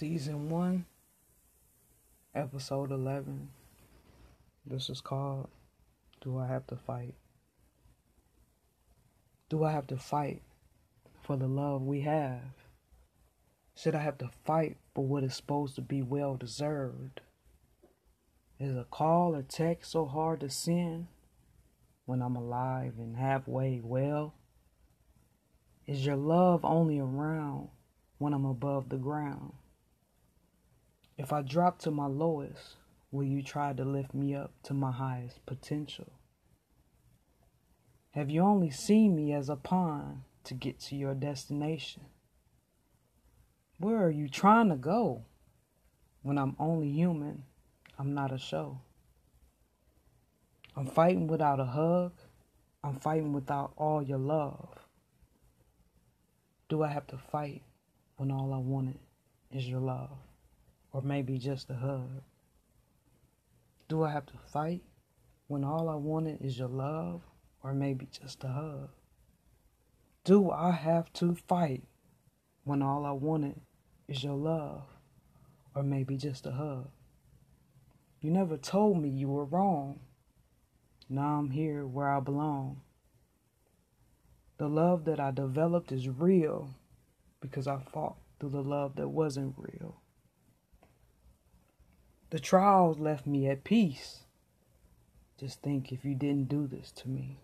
Season 1, Episode 11. This is called Do I Have to Fight? Do I have to fight for the love we have? Should I have to fight for what is supposed to be well deserved? Is a call or text so hard to send when I'm alive and halfway well? Is your love only around when I'm above the ground? If I drop to my lowest, will you try to lift me up to my highest potential? Have you only seen me as a pawn to get to your destination? Where are you trying to go? When I'm only human, I'm not a show. I'm fighting without a hug. I'm fighting without all your love. Do I have to fight when all I wanted is your love? Or maybe just a hug? Do I have to fight when all I wanted is your love or maybe just a hug? Do I have to fight when all I wanted is your love or maybe just a hug? You never told me you were wrong. Now I'm here where I belong. The love that I developed is real because I fought through the love that wasn't real. The trials left me at peace. Just think if you didn't do this to me,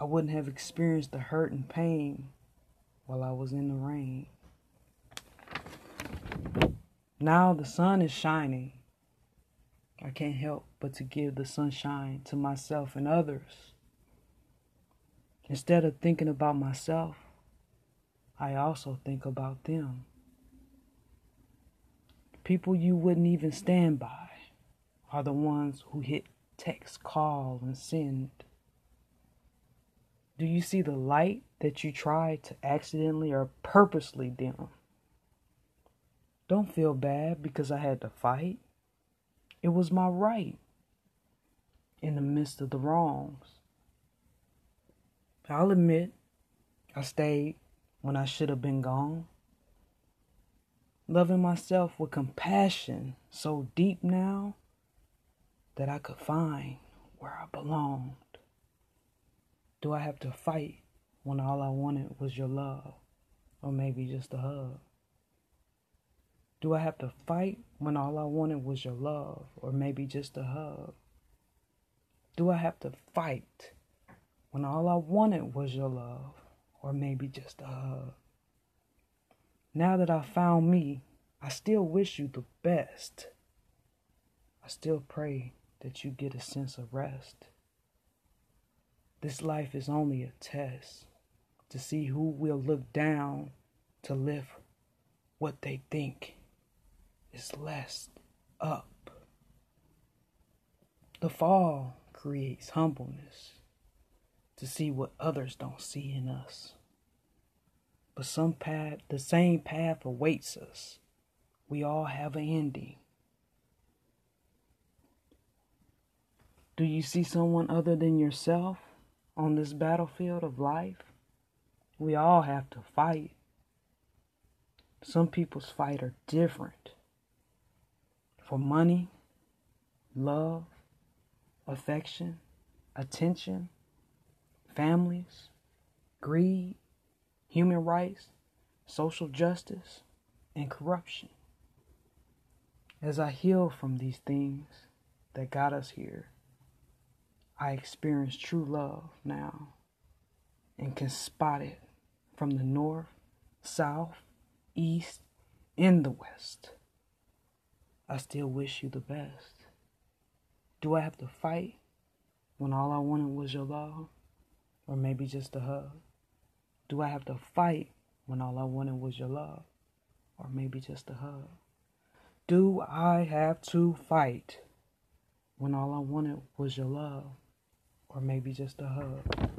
I wouldn't have experienced the hurt and pain while I was in the rain. Now the sun is shining. I can't help but to give the sunshine to myself and others. Instead of thinking about myself, I also think about them. People you wouldn't even stand by are the ones who hit text, call, and send. Do you see the light that you tried to accidentally or purposely dim? Don't feel bad because I had to fight. It was my right in the midst of the wrongs. I'll admit I stayed when I should have been gone loving myself with compassion so deep now that I could find where I belonged? Do I have to fight when all I wanted was your love or maybe just a hug? Do I have to fight when all I wanted was your love or maybe just a hug? Do I have to fight when all I wanted was your love or maybe just a hug? Now that I found me, I still wish you the best. I still pray that you get a sense of rest. This life is only a test to see who will look down to lift what they think is less up. The fall creates humbleness to see what others don't see in us but some path, the same path awaits us. We all have an ending. Do you see someone other than yourself on this battlefield of life? We all have to fight. Some people's fight are different. For money, love, affection, attention, families, greed, human rights, social justice, and corruption. As I heal from these things that got us here, I experience true love now and can spot it from the north, south, east, and the west. I still wish you the best. Do I have to fight when all I wanted was your love? Or maybe just a hug? Do I have to fight when all I wanted was your love? Or maybe just a hug? Do I have to fight when all I wanted was your love? Or maybe just a hug?